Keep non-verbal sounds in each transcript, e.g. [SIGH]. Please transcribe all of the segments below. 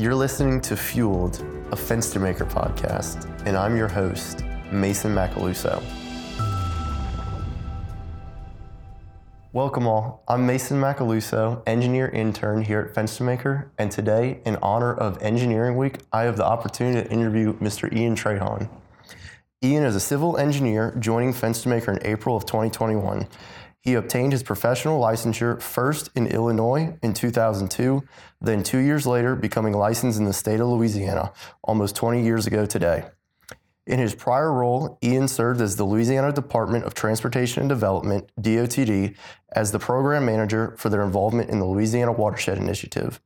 You're listening to Fueled, a Fenstermaker podcast, and I'm your host, Mason Macaluso. Welcome all. I'm Mason Macaluso, engineer intern here at Fenstermaker, and today, in honor of Engineering Week, I have the opportunity to interview Mr. Ian Trahan. Ian is a civil engineer joining Fenstermaker in April of 2021. He obtained his professional licensure first in Illinois in 2002, then two years later becoming licensed in the state of Louisiana, almost 20 years ago today. In his prior role, Ian served as the Louisiana Department of Transportation and Development, DOTD, as the program manager for their involvement in the Louisiana Watershed Initiative.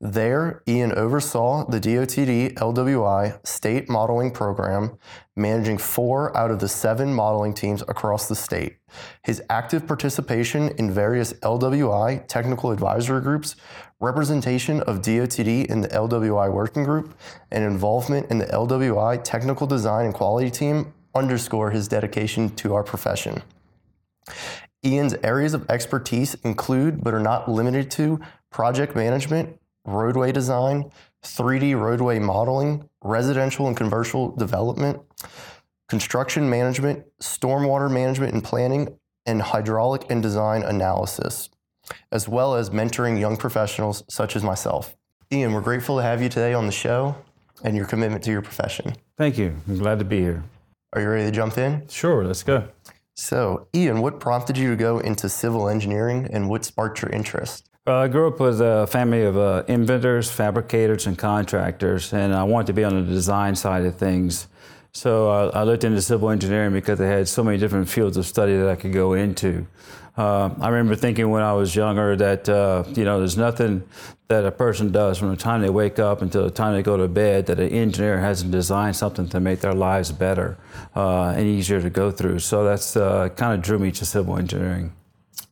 There, Ian oversaw the DOTD LWI state modeling program, managing four out of the seven modeling teams across the state. His active participation in various LWI technical advisory groups, representation of DOTD in the LWI working group, and involvement in the LWI technical design and quality team underscore his dedication to our profession. Ian's areas of expertise include, but are not limited to, project management, roadway design, 3D roadway modeling, residential and commercial development, construction management, stormwater management and planning, and hydraulic and design analysis, as well as mentoring young professionals such as myself. Ian, we're grateful to have you today on the show and your commitment to your profession. Thank you. I'm glad to be here. Are you ready to jump in? Sure, let's go. So, Ian, what prompted you to go into civil engineering and what sparked your interest? Well, I grew up with a family of uh, inventors, fabricators, and contractors, and I wanted to be on the design side of things. So I, I looked into civil engineering because they had so many different fields of study that I could go into. Uh, I remember thinking when I was younger that uh, you know there's nothing that a person does from the time they wake up until the time they go to bed that an engineer hasn't designed something to make their lives better uh, and easier to go through. So that's uh, kind of drew me to civil engineering.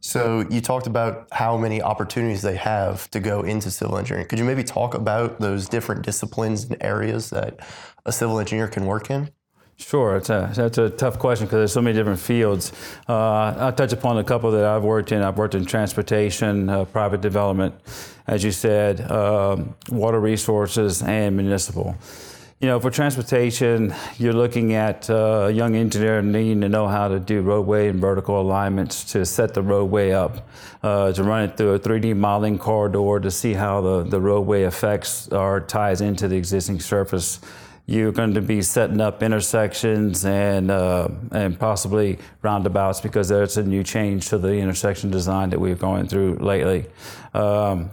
So you talked about how many opportunities they have to go into civil engineering. Could you maybe talk about those different disciplines and areas that a civil engineer can work in? Sure, it's a, that's a tough question because there's so many different fields. Uh, I'll touch upon a couple that I've worked in. I've worked in transportation, uh, private development, as you said, um, water resources, and municipal. You know, for transportation, you're looking at uh, a young engineer needing to know how to do roadway and vertical alignments to set the roadway up, uh, to run it through a 3D modeling corridor to see how the, the roadway affects or ties into the existing surface you're going to be setting up intersections and uh, and possibly roundabouts because there's a new change to the intersection design that we're going through lately. Um,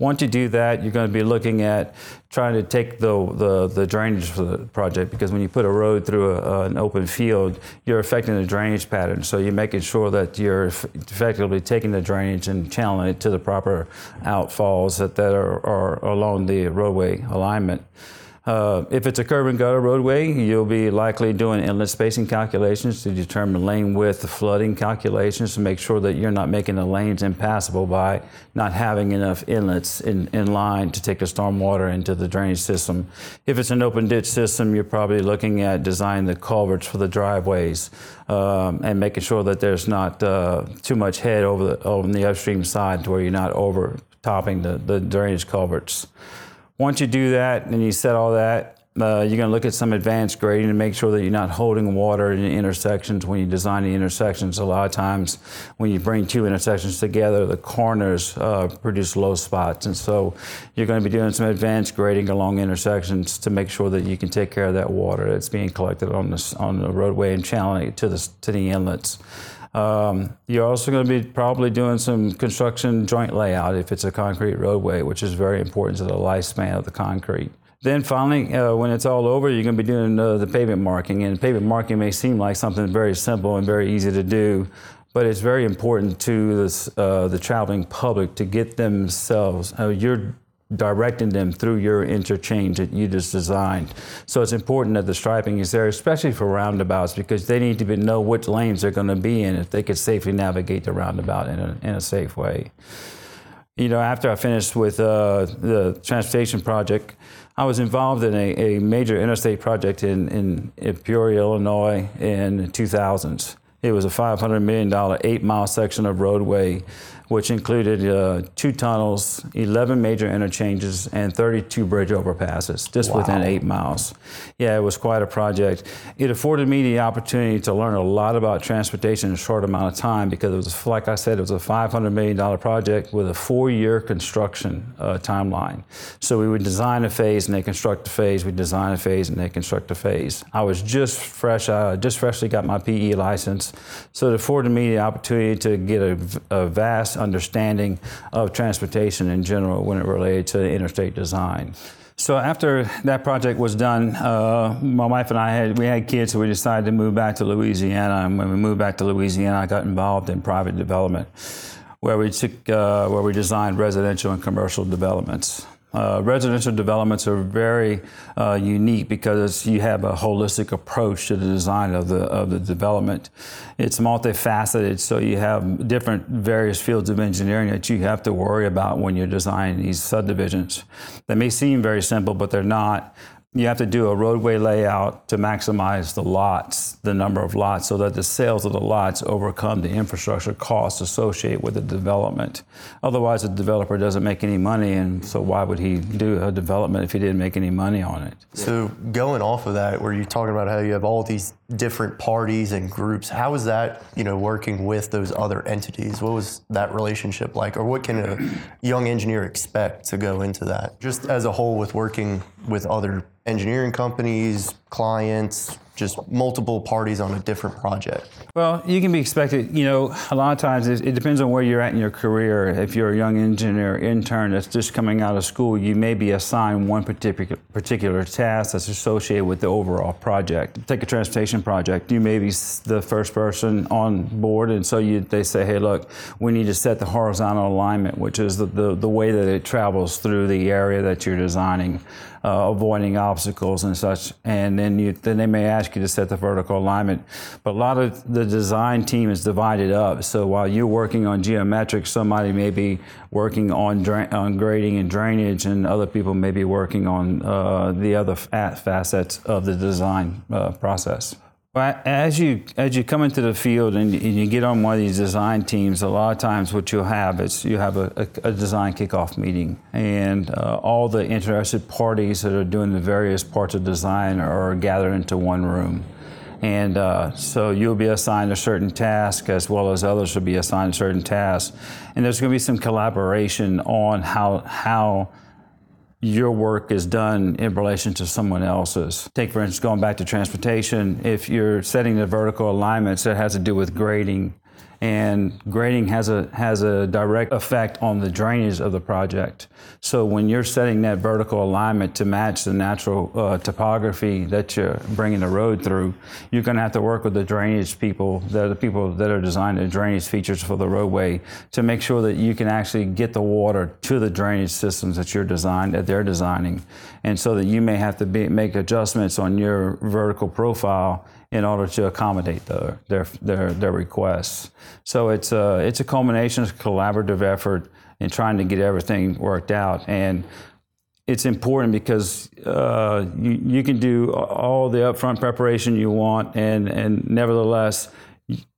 once you do that, you're going to be looking at trying to take the, the, the drainage for the project because when you put a road through a, an open field, you're affecting the drainage pattern. So you're making sure that you're effectively taking the drainage and channeling it to the proper outfalls that, that are, are along the roadway alignment. Uh, if it's a curb and gutter roadway, you'll be likely doing inlet spacing calculations to determine lane width, flooding calculations to make sure that you're not making the lanes impassable by not having enough inlets in, in line to take the storm water into the drainage system. If it's an open ditch system, you're probably looking at designing the culverts for the driveways um, and making sure that there's not uh, too much head over the, over the upstream side to where you're not overtopping the, the drainage culverts. Once you do that and you set all that, uh, you're going to look at some advanced grading to make sure that you're not holding water in the intersections when you design the intersections. A lot of times, when you bring two intersections together, the corners uh, produce low spots, and so you're going to be doing some advanced grading along intersections to make sure that you can take care of that water that's being collected on the on the roadway and channeling it to the to the inlets. Um, you're also going to be probably doing some construction joint layout if it's a concrete roadway, which is very important to the lifespan of the concrete. Then finally, uh, when it's all over, you're going to be doing uh, the pavement marking. And pavement marking may seem like something very simple and very easy to do, but it's very important to this, uh, the traveling public to get themselves, uh, your directing them through your interchange that you just designed. So it's important that the striping is there, especially for roundabouts, because they need to know which lanes they're going to be in if they could safely navigate the roundabout in a, in a safe way. You know, after I finished with uh, the transportation project, I was involved in a, a major interstate project in, in, in Peoria, Illinois in the 2000s. It was a $500 million eight mile section of roadway which included uh, two tunnels, 11 major interchanges, and 32 bridge overpasses, just wow. within eight miles. Yeah, it was quite a project. It afforded me the opportunity to learn a lot about transportation in a short amount of time because it was, like I said, it was a $500 million project with a four-year construction uh, timeline. So we would design a phase and they construct a phase. We design a phase and they construct a phase. I was just fresh, uh, just freshly got my PE license, so it afforded me the opportunity to get a, a vast understanding of transportation in general when it related to interstate design. So after that project was done, uh, my wife and I had we had kids, so we decided to move back to Louisiana. And when we moved back to Louisiana, I got involved in private development, where we took uh, where we designed residential and commercial developments. Uh, residential developments are very uh, unique because you have a holistic approach to the design of the of the development. It's multifaceted, so you have different various fields of engineering that you have to worry about when you're designing these subdivisions. They may seem very simple, but they're not you have to do a roadway layout to maximize the lots, the number of lots, so that the sales of the lots overcome the infrastructure costs associated with the development. Otherwise, the developer doesn't make any money, and so why would he do a development if he didn't make any money on it? So, going off of that, where you're talking about how you have all these different parties and groups, how is that, you know, working with those other entities? What was that relationship like, or what can a young engineer expect to go into that, just as a whole, with working with other engineering companies, clients, just multiple parties on a different project? Well, you can be expected, you know, a lot of times it, it, depends on where you're at in your career. If you're a young engineer intern that's just coming out of school, you may be assigned one particular, particular task that's associated with the overall project. Take a transportation project, you may be the first person on board, and so you, they say, hey, look, we need to set the horizontal alignment, which is the, the, the way that it travels through the area that you're designing. Uh, avoiding obstacles and such, and then you then they may ask you to set the vertical alignment. But a lot of the design team is divided up. So while you're working on geometrics, somebody may be working on dra- on grading and drainage, and other people may be working on uh, the other facets of the design uh, process. Well, as you as you come into the field and, you get on one of these design teams, a lot of times what you'll have is you have a, a, a design kickoff meeting, and uh, all the interested parties that are doing the various parts of design are gathered into one room. And uh, so you'll be assigned a certain task as well as others will be assigned a certain tasks. And there's going to be some collaboration on how, how your work is done in relation to someone else's. Take, for instance, going back to transportation, if you're setting the vertical alignments, that has to do with grading and grading has a has a direct effect on the drainage of the project. So when you're setting that vertical alignment to match the natural uh, topography that you're bringing the road through, you're going to have to work with the drainage people, that are the people that are designing the drainage features for the roadway, to make sure that you can actually get the water to the drainage systems that you're designed that they're designing, and so that you may have to be, make adjustments on your vertical profile in order to accommodate the, their, their, their requests. So it's a, it's a culmination, of a collaborative effort in trying to get everything worked out. And it's important because uh, you, you can do all the upfront preparation you want, and, and nevertheless,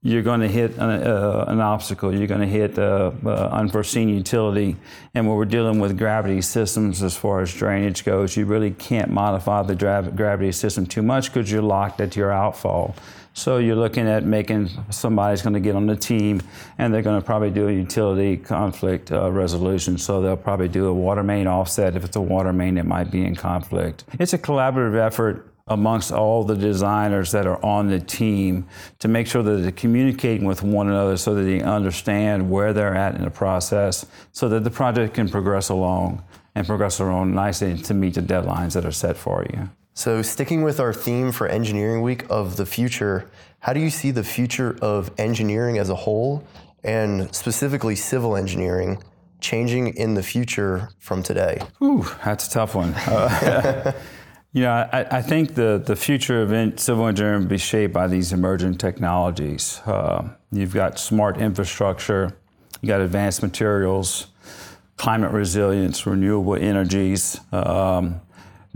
you're going to hit an, uh, an obstacle. You're going to hit uh, uh, unforeseen utility. And when we're dealing with gravity systems as far as drainage goes, you really can't modify the dra- gravity system too much because you're locked at your outfall. So you're looking at making somebody's going to get on the team and they're going to probably do a utility conflict uh, resolution. So they'll probably do a water main offset if it's a water main that might be in conflict. It's a collaborative effort amongst all the designers that are on the team to make sure that they're communicating with one another so that they understand where they're at in the process so that the project can progress along and progress along nicely to meet the deadlines that are set for you. So, sticking with our theme for Engineering Week of the future, how do you see the future of engineering as a whole and specifically civil engineering changing in the future from today? Ooh, that's a tough one. Uh, [LAUGHS] [LAUGHS] You know, I, I, think the, the future of civil engineering will be shaped by these emerging technologies. Uh, you've got smart infrastructure, you've got advanced materials, climate resilience, renewable energies, um,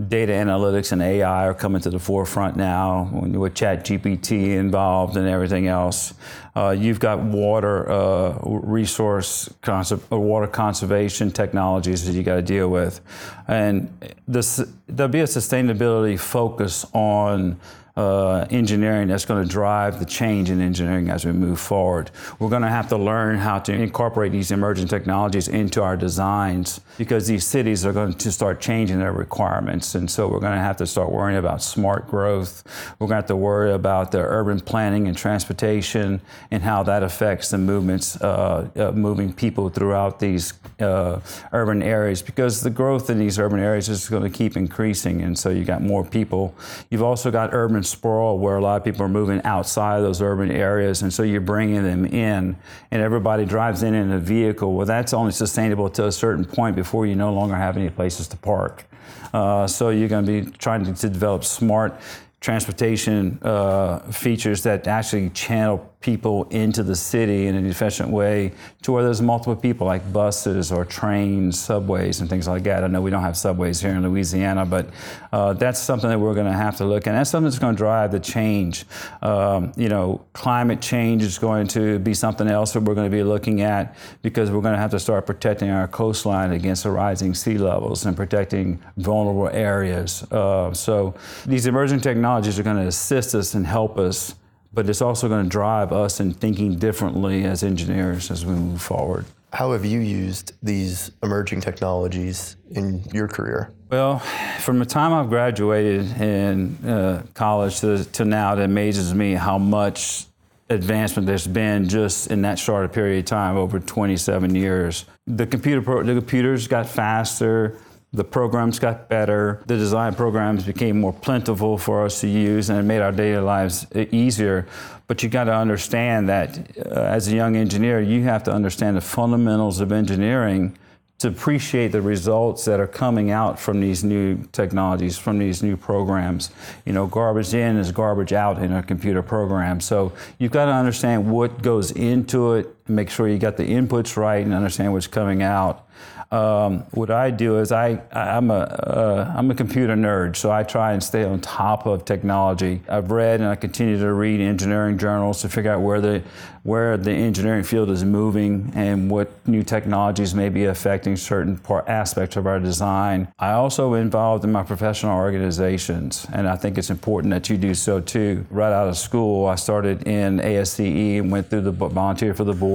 data analytics and AI are coming to the forefront now with Chat GPT involved and everything else. Uh, you've got water uh, resource, conser- uh, water conservation technologies that you got to deal with. And this, there'll be a sustainability focus on uh, engineering that's going to drive the change in engineering as we move forward. We're going to have to learn how to incorporate these emerging technologies into our designs because these cities are going to start changing their requirements. And so we're going to have to start worrying about smart growth. We're going to have to worry about the urban planning and transportation and how that affects the movements, uh, uh, moving people throughout these uh, urban areas because the growth in these urban areas is going to keep increasing. And so you got more people. You've also got urban urban sprawl where a lot of people are moving outside of those urban areas, and so you're bringing them in, and everybody drives in in a vehicle. Well, that's only sustainable to a certain point before you no longer have any places to park. Uh, so you're going to be trying to, to develop smart transportation uh, features that actually channel people into the city in an efficient way to where there's multiple people, like buses or trains, subways, and things like that. I know we don't have subways here in Louisiana, but uh, that's something that we're going to have to look at. And that's something that's going to drive the change. Um, you know, climate change is going to be something else that we're going to be looking at because we're going to have to start protecting our coastline against the rising sea levels and protecting vulnerable areas. Uh, so these emerging technologies are going to assist us and help us but it's also going to drive us in thinking differently as engineers as we move forward. How have you used these emerging technologies in your career? Well, from the time I've graduated in uh, college to, to now, it amazes me how much advancement there's been just in that short period of time over 27 years. The computer pro- the computers got faster, the programs got better. The design programs became more plentiful for us to use, and it made our daily lives easier. But you got to understand that uh, as a young engineer, you have to understand the fundamentals of engineering to appreciate the results that are coming out from these new technologies, from these new programs. You know, garbage in is garbage out in a computer program. So you've got to understand what goes into it, make sure you got the inputs right, and understand what's coming out. Um, what I do is I, I'm a, uh, I'm a computer nerd, so I try and stay on top of technology. I've read and I continue to read engineering journals to figure out where the, where the engineering field is moving and what new technologies may be affecting certain part, aspects of our design. I also involved in my professional organizations, and I think it's important that you do so too. Right out of school, I started in ASCE and went through the volunteer for the board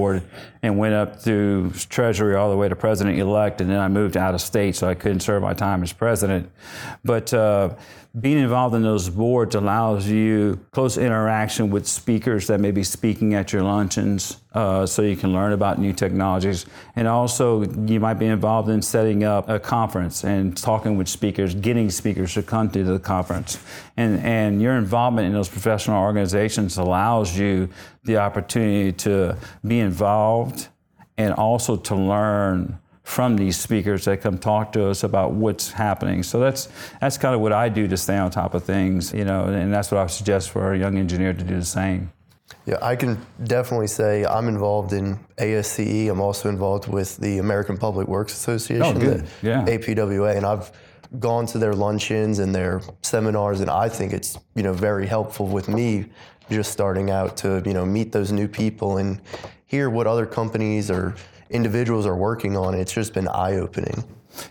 and went up through Treasury all the way to President elect, and then I moved out of state, so I couldn't serve my time as president. But uh, being involved in those boards allows you close interaction with speakers that may be speaking at your luncheons, uh, so you can learn about new technologies. And also, you might be involved in setting up a conference and talking with speakers, getting speakers to come to the conference. And, and your involvement in those professional organizations allows you the opportunity to be involved and also to learn from these speakers that come talk to us about what's happening. So that's that's kind of what I do to stay on top of things, you know, and that's what I suggest for a young engineer to do the same. Yeah, I can definitely say I'm involved in ASCE. I'm also involved with the American Public Works Association, oh, good. Yeah. APWA, and I've gone to their luncheons and their seminars, and I think it's you know very helpful with me just starting out to you know meet those new people and hear what other companies or individuals are working on. It's just been eye opening.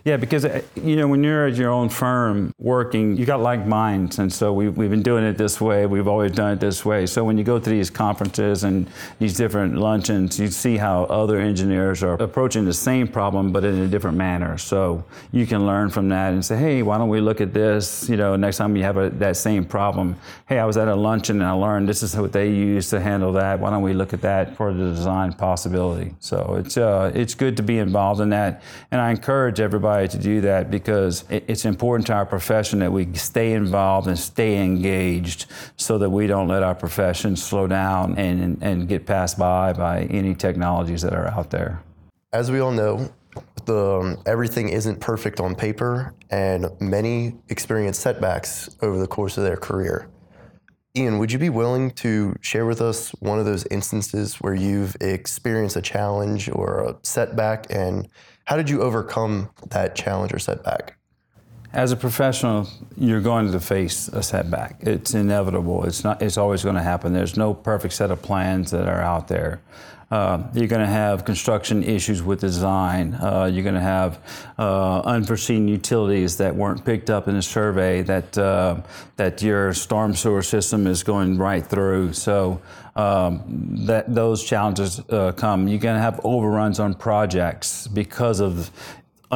Yeah, because uh, you know when you're at your own firm working, you got like minds, and so we, we've been doing it this way. We've always done it this way. So when you go to these conferences and these different luncheons, you see how other engineers are approaching the same problem but in a different manner. So you can learn from that and say, hey, why don't we look at this? You know, next time you have a, that same problem. Hey, I was at a luncheon and I learned this is what they use to handle that. Why don't we look at that for the design possibility? So it's uh, it's good to be involved in that, and I encourage everybody to do that because it's important to our profession that we stay involved and stay engaged so that we don't let our profession slow down and, and get passed by by any technologies that are out there. As we all know, the, um, everything isn't perfect on paper, and many experience setbacks over the course of their career. Ian, would you be willing to share with us one of those instances where you've experienced a challenge or a setback and how did you overcome that challenge or setback? as a professional, you're going to face a setback. It's inevitable. It's not. It's always going to happen. There's no perfect set of plans that are out there. Uh, you're going to have construction issues with design. Uh, you're going to have uh, unforeseen utilities that weren't picked up in a survey that uh, that your storm sewer system is going right through. So um, that those challenges uh, come. You're going to have overruns on projects because of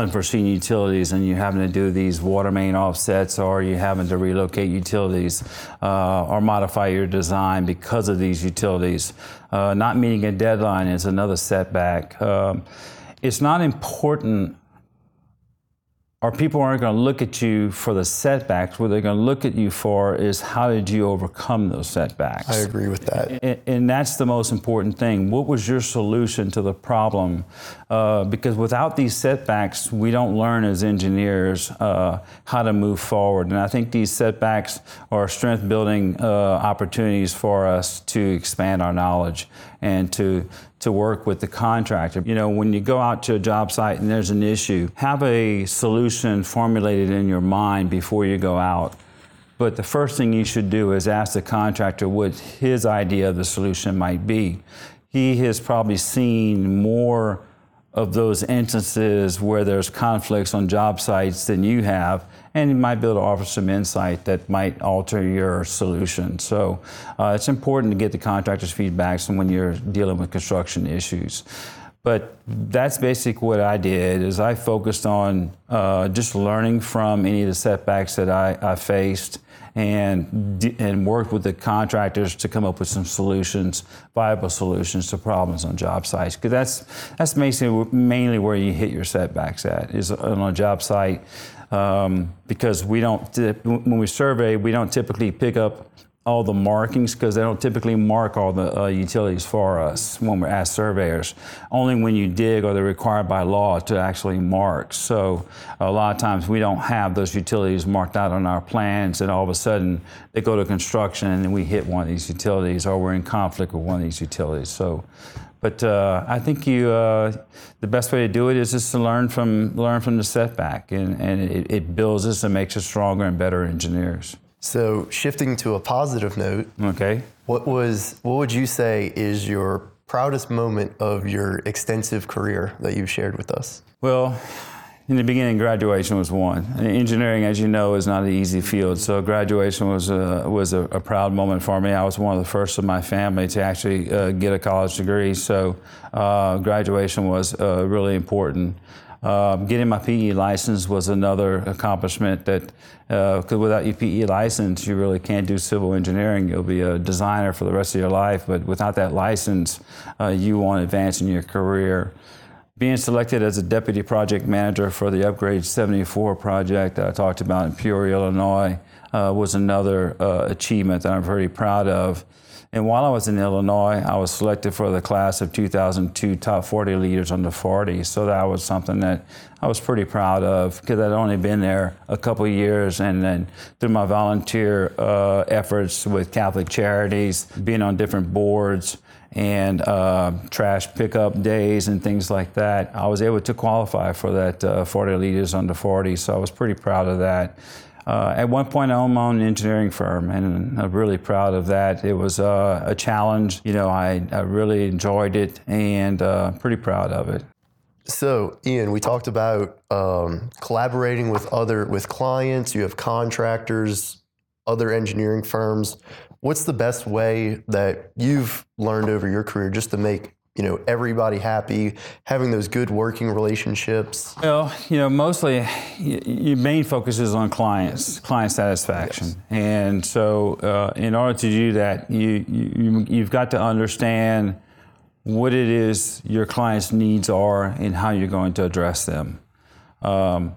unforeseen utilities and you're having to do these water main offsets or you're having to relocate utilities uh, or modify your design because of these utilities. Uh, not meeting a deadline is another setback. Um, it's not important or people aren't going to look at you for the setbacks. What they're going to look at you for is how did you overcome those setbacks. I agree with that. And, and that's the most important thing. What was your solution to the problem? Uh, because without these setbacks, we don't learn as engineers uh, how to move forward. And I think these setbacks are strength building uh, opportunities for us to expand our knowledge and to to work with the contractor. You know, when you go out to a job site and there's an issue, have a solution formulated in your mind before you go out. But the first thing you should do is ask the contractor what his idea of the solution might be. He has probably seen more of those instances where there's conflicts on job sites than you have, and you might be able to offer some insight that might alter your solution. So uh, it's important to get the contractor's feedback when you're dealing with construction issues. But that's basically what I did is I focused on uh, just learning from any of the setbacks that I, I faced and and worked with the contractors to come up with some solutions, viable solutions to problems on job sites. Because that's that's basically mainly where you hit your setbacks at is on a job site. Um, because we don't when we survey, we don't typically pick up all the markings because they don't typically mark all the uh, utilities for us when we're asked surveyors. Only when you dig are they required by law to actually mark. So a lot of times we don't have those utilities marked out on our plans, and all of a sudden they go to construction and we hit one of these utilities or we're in conflict with one of these utilities. So. But uh, I think you, uh, the best way to do it is just to learn from learn from the setback, and, and it, it builds us and makes us stronger and better engineers. So shifting to a positive note, okay. What was what would you say is your proudest moment of your extensive career that you've shared with us? Well, in the beginning, graduation was one. Engineering, as you know, is not an easy field. So graduation was a, was a, a proud moment for me. I was one of the first of my family to actually uh, get a college degree. So uh, graduation was uh, really important. Um, getting my PE license was another accomplishment that, because uh, without your PE license, you really can't do civil engineering. You'll be a designer for the rest of your life, but without that license, uh, you won't advance in your career. Being selected as a deputy project manager for the Upgrade 74 project that I talked about in Peoria, Illinois, uh, was another uh, achievement that I'm very proud of. And while I was in Illinois, I was selected for the class of 2002 top 40 leaders under 40. So that was something that I was pretty proud of because I'd only been there a couple years. And then through my volunteer uh, efforts with Catholic Charities, being on different boards, and uh, trash pickup days and things like that, I was able to qualify for that uh, 40 leaders under 40. So I was pretty proud of that. Uh, at one point, I owned my own engineering firm, and I'm really proud of that. It was uh, a challenge. You know, I, I, really enjoyed it, and uh, pretty proud of it. So, Ian, we talked about um, collaborating with other with clients. You have contractors, other engineering firms. What's the best way that you've learned over your career just to make you know everybody happy having those good working relationships? Well you know mostly your main focus is on clients client satisfaction. Yes. and so uh, in order to do that you, you you've got to understand what it is your clients needs are and how you're going to address them. Um,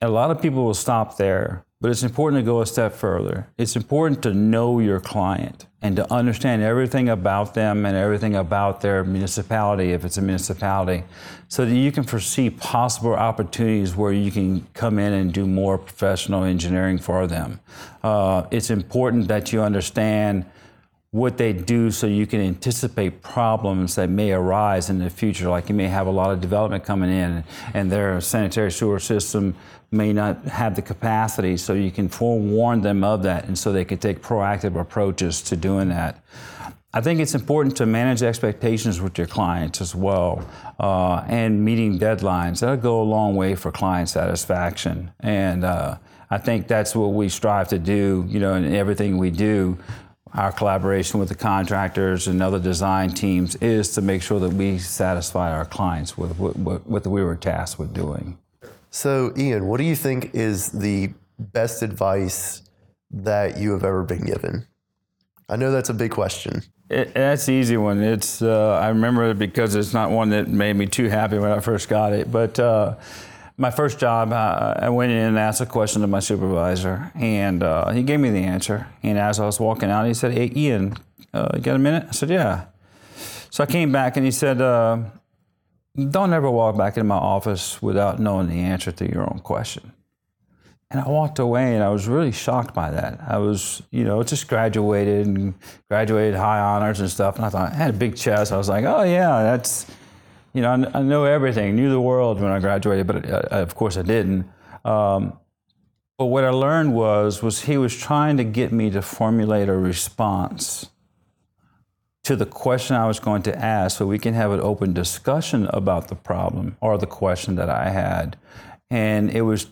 a lot of people will stop there but it's important to go a step further. It's important to know your client and to understand everything about them and everything about their municipality, if it's a municipality, so that you can foresee possible opportunities where you can come in and do more professional engineering for them. Uh, it's important that you understand what they do so you can anticipate problems that may arise in the future. Like you may have a lot of development coming in and their sanitary sewer system may not have the capacity, so you can forewarn them of that and so they can take proactive approaches to doing that. I think it's important to manage expectations with your clients as well uh, and meeting deadlines. That'll go a long way for client satisfaction. And uh, I think that's what we strive to do, you know, in everything we do our collaboration with the contractors and other design teams is to make sure that we satisfy our clients with what, what, what we were tasked with doing. So, Ian, what do you think is the best advice that you have ever been given? I know that's a big question. It, that's the easy one. It's uh, I remember it because it's not one that made me too happy when I first got it, but. Uh, my first job, uh, I went in and asked a question to my supervisor, and uh, he gave me the answer. And as I was walking out, he said, "Hey, Ian, uh, you got a minute?" I said, "Yeah." So I came back, and he said, uh, "Don't ever walk back into my office without knowing the answer to your own question." And I walked away, and I was really shocked by that. I was, you know, just graduated and graduated high honors and stuff, and I thought I had a big chest. I was like, "Oh yeah, that's." You know, I, know everything, knew the world when I graduated, but uh, of course I didn't. Um, but what I learned was was he was trying to get me to formulate a response to the question I was going to ask, so we can have an open discussion about the problem or the question that I had. And it was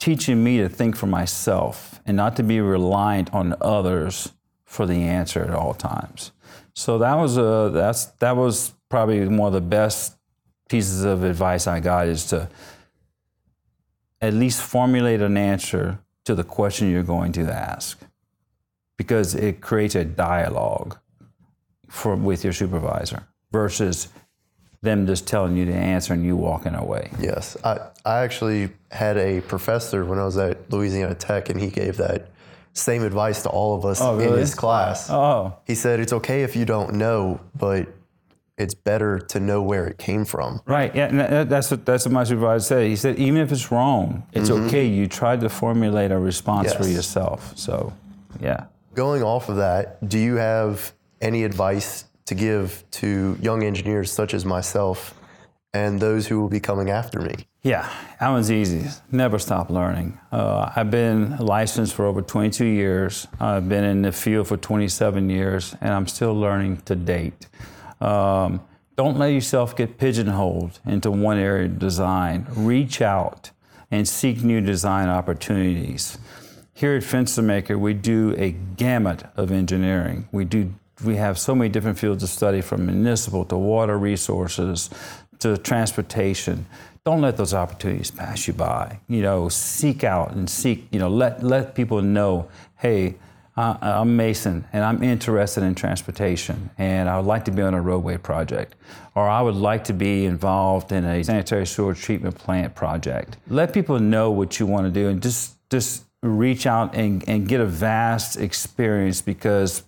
teaching me to think for myself and not to be reliant on others for the answer at all times. So that was a that's that was probably one of the best pieces of advice I got is to at least formulate an answer to the question you're going to ask because it creates a dialogue for, with your supervisor versus them just telling you the answer and you walking away. Yes. I, I actually had a professor when I was at Louisiana Tech and he gave that same advice to all of us oh, really? in his class. Oh. He said it's okay if you don't know, but it's better to know where it came from. Right. Yeah. And that's what that's what my supervisor said. He said even if it's wrong, it's mm-hmm. okay. You tried to formulate a response yes. for yourself. So, yeah. Going off of that, do you have any advice to give to young engineers such as myself and those who will be coming after me? Yeah, that one's easy. Never stop learning. Uh, I've been licensed for over 22 years. I've been in the field for 27 years, and I'm still learning to date. Um, don't let yourself get pigeonholed into one area of design. Reach out and seek new design opportunities. Here at Fenstermaker, we do a gamut of engineering. We do we have so many different fields of study from municipal to water resources to transportation. Don't let those opportunities pass you by. You know, seek out and seek, you know, let let people know, hey, uh, I'm Mason and I'm interested in transportation and I would like to be on a roadway project or I would like to be involved in a sanitary sewer treatment plant project. Let people know what you want to do and just, just reach out and, and get a vast experience because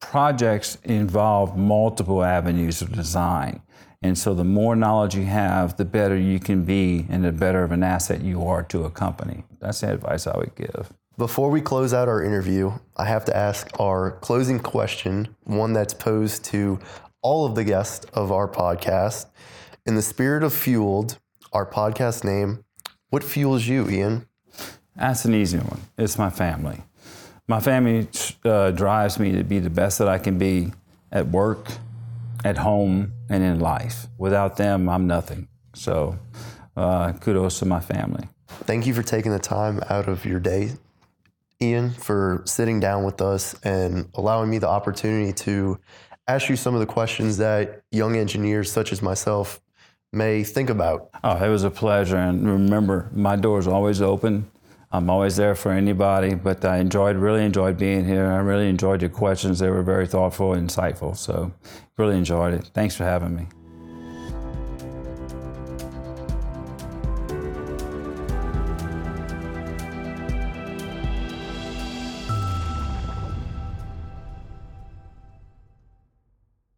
projects involve multiple avenues of design. And so the more knowledge you have, the better you can be and the better of an asset you are to a company. That's the advice I would give. Before we close out our interview, I have to ask our closing question, one that's posed to all of the guests of our podcast. In the spirit of Fueled, our podcast name, what fuels you, Ian? That's an easy one. It's my family. My family uh, drives me to be the best that I can be at work, at home, and in life. Without them, I'm nothing. So, uh, kudos to my family. Thank you for taking the time out of your day Ian, for sitting down with us and allowing me the opportunity to ask you some of the questions that young engineers such as myself may think about. Oh, it was a pleasure. And remember, my door is always open. I'm always there for anybody, but I enjoyed, really enjoyed being here. I really enjoyed your questions. They were very thoughtful and insightful. So, really enjoyed it. Thanks for having me.